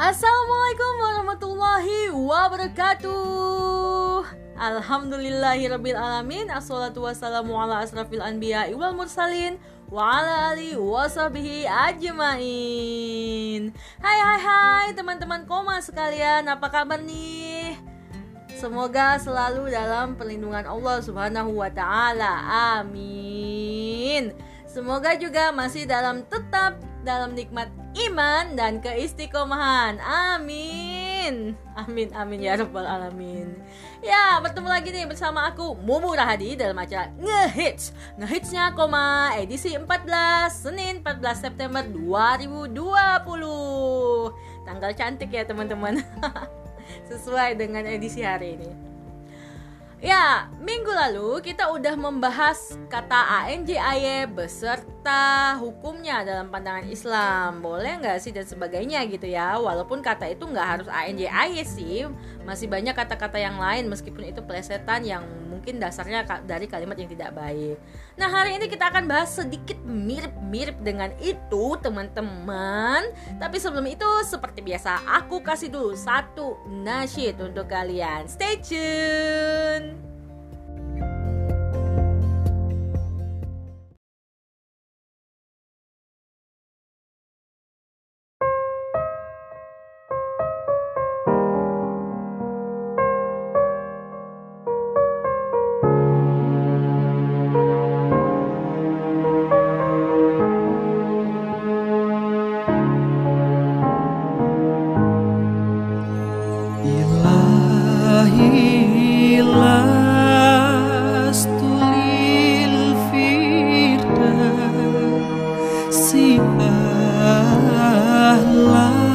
Assalamualaikum warahmatullahi wabarakatuh. Alhamdulillahirabbil alamin Assalatu wassalamu ala asrafil anbiya wal mursalin Wa ala alihi washabihi ajmain. Hai hai hai teman-teman koma sekalian Apa kabar nih? Semoga selalu dalam perlindungan Allah subhanahu wa ta'ala. Amin. Semoga juga masih dalam tetap dalam nikmat iman dan keistiqomahan. Amin. Amin amin ya rabbal alamin. Ya, bertemu lagi nih bersama aku Mumu Rahadi dalam acara Ngehits. Ngehitsnya koma edisi 14 Senin 14 September 2020. Tanggal cantik ya teman-teman. Sesuai dengan edisi hari ini. Ya, minggu lalu kita udah membahas kata ANJAY beserta hukumnya dalam pandangan Islam. Boleh nggak sih dan sebagainya gitu ya. Walaupun kata itu nggak harus ANJAY sih, masih banyak kata-kata yang lain meskipun itu plesetan yang mungkin dasarnya dari kalimat yang tidak baik. Nah, hari ini kita akan bahas sedikit mirip-mirip dengan itu, teman-teman. Tapi sebelum itu, seperti biasa, aku kasih dulu satu nasyid untuk kalian. Stay tune. alive.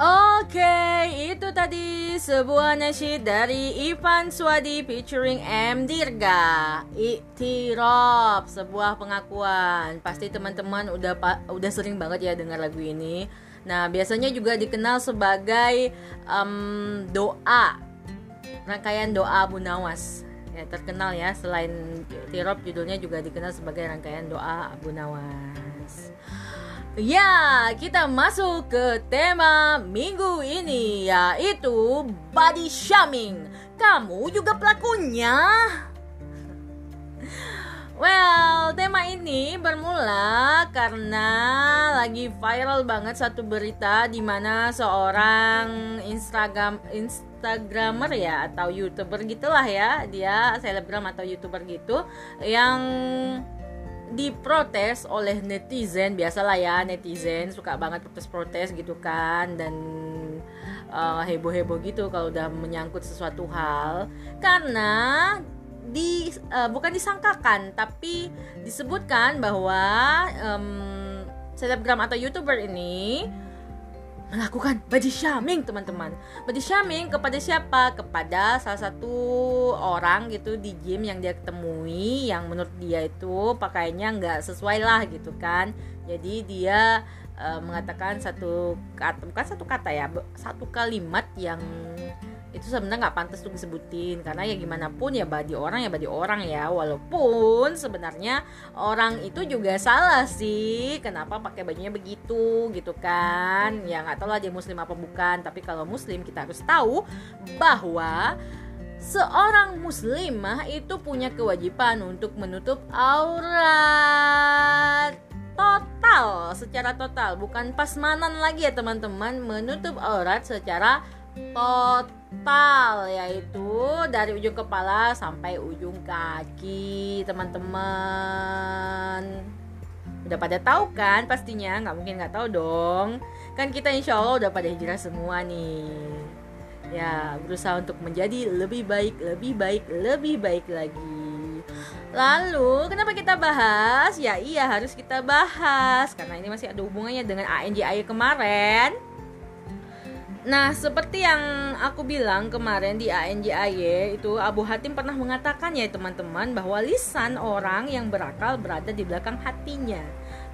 Oke, itu tadi sebuah nasyid dari Ivan Swadi featuring M Dirga. Iktirop, sebuah pengakuan. Pasti teman-teman udah udah sering banget ya dengar lagu ini. Nah, biasanya juga dikenal sebagai um, doa. Rangkaian doa Abu Nawas. Ya, terkenal ya selain Tirop judulnya juga dikenal sebagai rangkaian doa Abu Nawas. Ya, kita masuk ke tema minggu ini yaitu body shaming. Kamu juga pelakunya? Well, tema ini bermula karena lagi viral banget satu berita di mana seorang Instagram Instagramer ya atau YouTuber gitulah ya, dia selebgram atau YouTuber gitu yang diprotes oleh netizen biasalah ya netizen suka banget protes-protes gitu kan dan uh, heboh-heboh gitu kalau udah menyangkut sesuatu hal. Karena di uh, bukan disangkakan tapi disebutkan bahwa um, selebgram atau youtuber ini melakukan body shaming teman-teman. Body shaming kepada siapa? Kepada salah satu orang gitu di gym yang dia ketemui yang menurut dia itu pakainya nggak sesuai lah gitu kan. Jadi dia uh, mengatakan satu kata bukan satu kata ya satu kalimat yang itu sebenarnya nggak pantas tuh disebutin karena ya gimana pun ya badi orang ya badi orang ya. Walaupun sebenarnya orang itu juga salah sih kenapa pakai bajunya begitu gitu kan. Ya nggak tahu lah dia muslim apa bukan tapi kalau muslim kita harus tahu bahwa seorang muslimah itu punya kewajiban untuk menutup aurat total secara total. Bukan pasmanan lagi ya teman-teman. Menutup aurat secara total yaitu dari ujung kepala sampai ujung kaki teman-teman. Udah pada tahu kan pastinya? Nggak mungkin nggak tahu dong. Kan kita insya Allah udah pada hijrah semua nih. Ya berusaha untuk menjadi lebih baik lebih baik lebih baik lagi. Lalu, kenapa kita bahas? Ya iya harus kita bahas. Karena ini masih ada hubungannya dengan ANJAY kemarin. Nah, seperti yang aku bilang kemarin di ANJAY itu Abu Hatim pernah mengatakan ya teman-teman bahwa lisan orang yang berakal berada di belakang hatinya.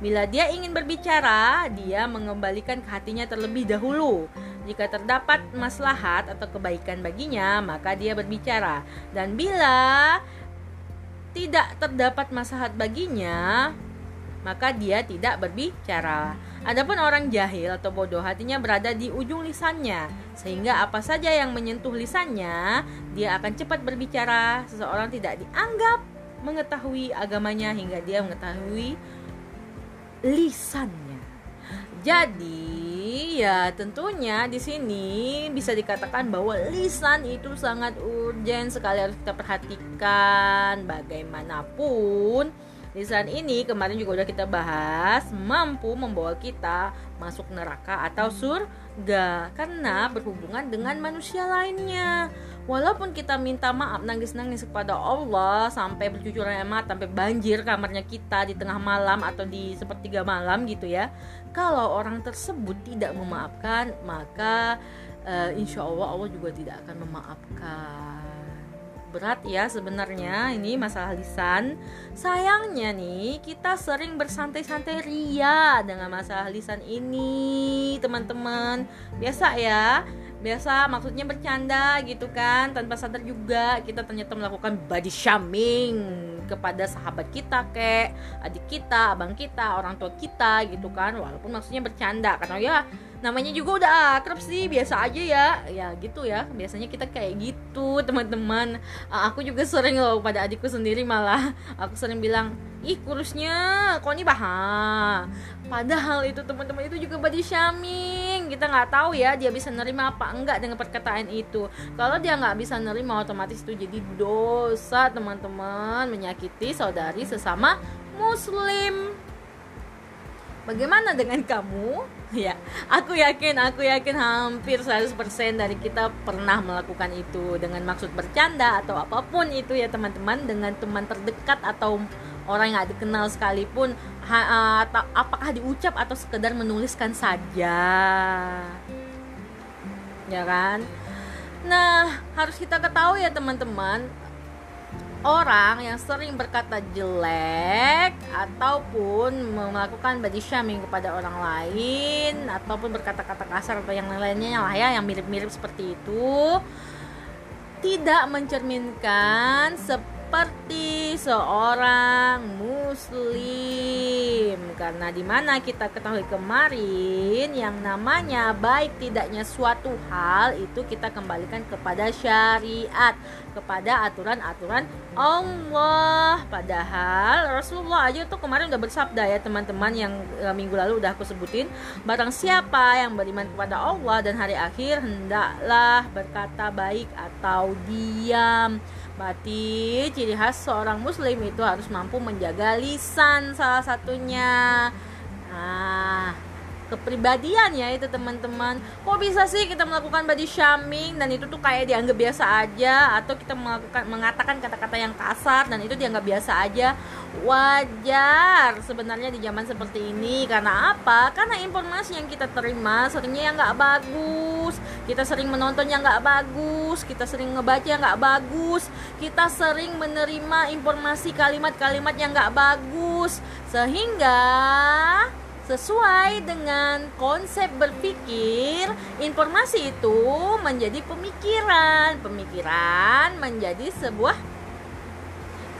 Bila dia ingin berbicara, dia mengembalikan ke hatinya terlebih dahulu. Jika terdapat maslahat atau kebaikan baginya, maka dia berbicara. Dan bila tidak terdapat maslahat baginya, maka dia tidak berbicara. Adapun orang jahil atau bodoh hatinya berada di ujung lisannya, sehingga apa saja yang menyentuh lisannya, dia akan cepat berbicara. Seseorang tidak dianggap mengetahui agamanya hingga dia mengetahui lisannya. Jadi, ya tentunya di sini bisa dikatakan bahwa lisan itu sangat urgen sekali harus kita perhatikan bagaimanapun Lisan ini kemarin juga udah kita bahas mampu membawa kita masuk neraka atau surga karena berhubungan dengan manusia lainnya. Walaupun kita minta maaf nangis-nangis kepada Allah sampai bercucuran air sampai banjir kamarnya kita di tengah malam atau di sepertiga malam gitu ya. Kalau orang tersebut tidak memaafkan maka uh, insya Allah Allah juga tidak akan memaafkan berat ya sebenarnya ini masalah lisan. Sayangnya nih kita sering bersantai-santai ria dengan masalah lisan ini, teman-teman. Biasa ya. Biasa maksudnya bercanda gitu kan, tanpa sadar juga kita ternyata melakukan body shaming kepada sahabat kita kek, adik kita, abang kita, orang tua kita gitu kan. Walaupun maksudnya bercanda karena ya namanya juga udah akrab sih biasa aja ya. Ya gitu ya. Biasanya kita kayak gitu teman-teman. Aku juga sering loh pada adikku sendiri malah. Aku sering bilang ih kurusnya kok ini baha? Padahal itu teman-teman itu juga body shaming. Kita nggak tahu ya dia bisa nerima apa enggak dengan perkataan itu. Kalau dia nggak bisa nerima otomatis itu jadi dosa teman-teman. Menyakiti saudari sesama muslim. Bagaimana dengan kamu? Ya, aku yakin, aku yakin hampir 100% dari kita pernah melakukan itu dengan maksud bercanda atau apa pun itu ya teman-teman. Dengan teman terdekat atau orang yang gak dikenal sekalipun ha, atau apakah diucap atau sekedar menuliskan saja. Ya kan? Nah harus kita ketahui ya teman-teman. Orang yang sering berkata jelek ataupun melakukan body shaming kepada orang lain ataupun berkata-kata kasar atau yang lainnya lah ya yang mirip-mirip seperti itu tidak mencerminkan seorang muslim. Karena di mana kita ketahui kemarin yang namanya baik tidaknya suatu hal itu kita kembalikan kepada syariat kepada aturan-aturan Allah. Padahal Rasulullah aja tuh kemarin udah bersabda ya teman-teman yang e, minggu lalu udah aku sebutin barang siapa yang beriman kepada Allah dan hari akhir hendaklah berkata baik atau diam Berarti ciri khas seorang muslim itu harus mampu menjaga lisan salah satunya. Nah, kepribadian ya itu teman-teman. Kok bisa sih kita melakukan body shaming dan itu tuh kayak dianggap biasa aja? Atau kita melakukan mengatakan kata-kata yang kasar dan itu dianggap biasa aja wajar sebenarnya di zaman seperti ini. Karena apa? Karena informasi yang kita terima seringnya yang nggak bagus. Kita sering menonton yang nggak bagus. Kita sering ngebaca yang nggak bagus. Kita sering menerima informasi kalimat-kalimat yang nggak bagus. Sehingga Sesuai dengan konsep berpikir, informasi itu menjadi pemikiran. Pemikiran menjadi sebuah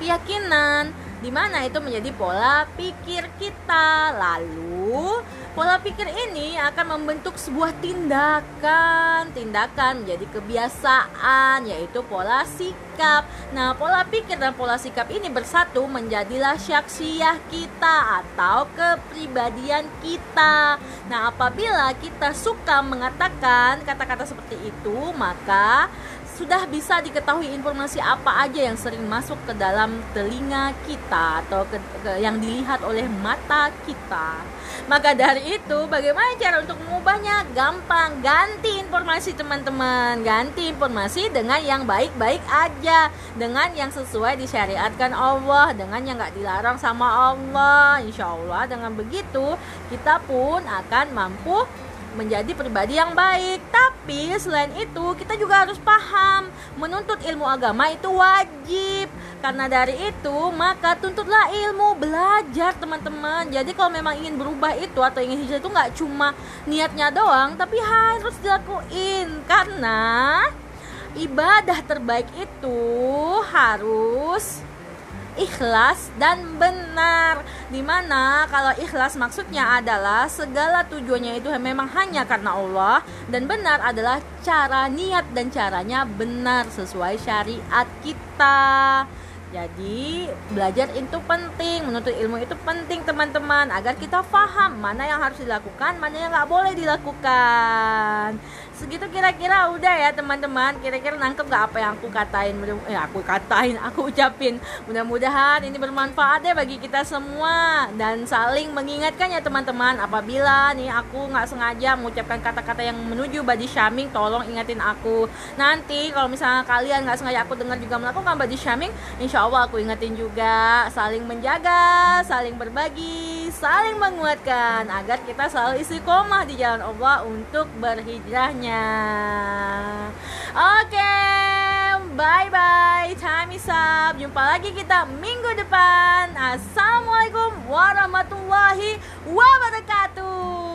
keyakinan di mana itu menjadi pola pikir kita. Lalu, pola pikir ini akan membentuk sebuah tindakan. Tindakan menjadi kebiasaan, yaitu pola sikap. Nah, pola pikir dan pola sikap ini bersatu menjadilah syaksiah kita atau kepribadian kita. Nah, apabila kita suka mengatakan kata-kata seperti itu, maka sudah bisa diketahui informasi apa aja yang sering masuk ke dalam telinga kita atau ke, ke, yang dilihat oleh mata kita. Maka dari itu, bagaimana cara untuk mengubahnya? Gampang, ganti informasi teman-teman, ganti informasi dengan yang baik-baik aja, dengan yang sesuai disyariatkan Allah, dengan yang nggak dilarang sama Allah. Insya Allah dengan begitu kita pun akan mampu menjadi pribadi yang baik. Tapi selain itu, kita juga harus paham menuntut ilmu agama itu wajib. Karena dari itu, maka tuntutlah ilmu, belajar teman-teman. Jadi kalau memang ingin berubah itu atau ingin hijrah itu nggak cuma niatnya doang, tapi harus dilakuin. Karena ibadah terbaik itu harus ikhlas dan benar. Di mana kalau ikhlas maksudnya adalah segala tujuannya itu memang hanya karena Allah dan benar adalah cara niat dan caranya benar sesuai syariat kita. Jadi belajar itu penting, menuntut ilmu itu penting teman-teman agar kita paham mana yang harus dilakukan, mana yang nggak boleh dilakukan. Segitu kira-kira udah ya teman-teman. Kira-kira nangkep gak apa yang aku katain? Ya aku katain aku ucapin. Mudah-mudahan ini bermanfaat ya bagi kita semua. Dan saling mengingatkan ya teman-teman. Apabila nih aku nggak sengaja mengucapkan kata-kata yang menuju body shaming tolong ingatin aku. Nanti kalau misalnya kalian nggak sengaja aku dengar juga melakukan body shaming insya Allah aku ingetin juga saling menjaga saling berbagi saling menguatkan agar kita selalu istiqomah di jalan Allah untuk berhijrahnya. Oke, bye bye. Time is up. Jumpa lagi kita minggu depan. Assalamualaikum warahmatullahi wabarakatuh.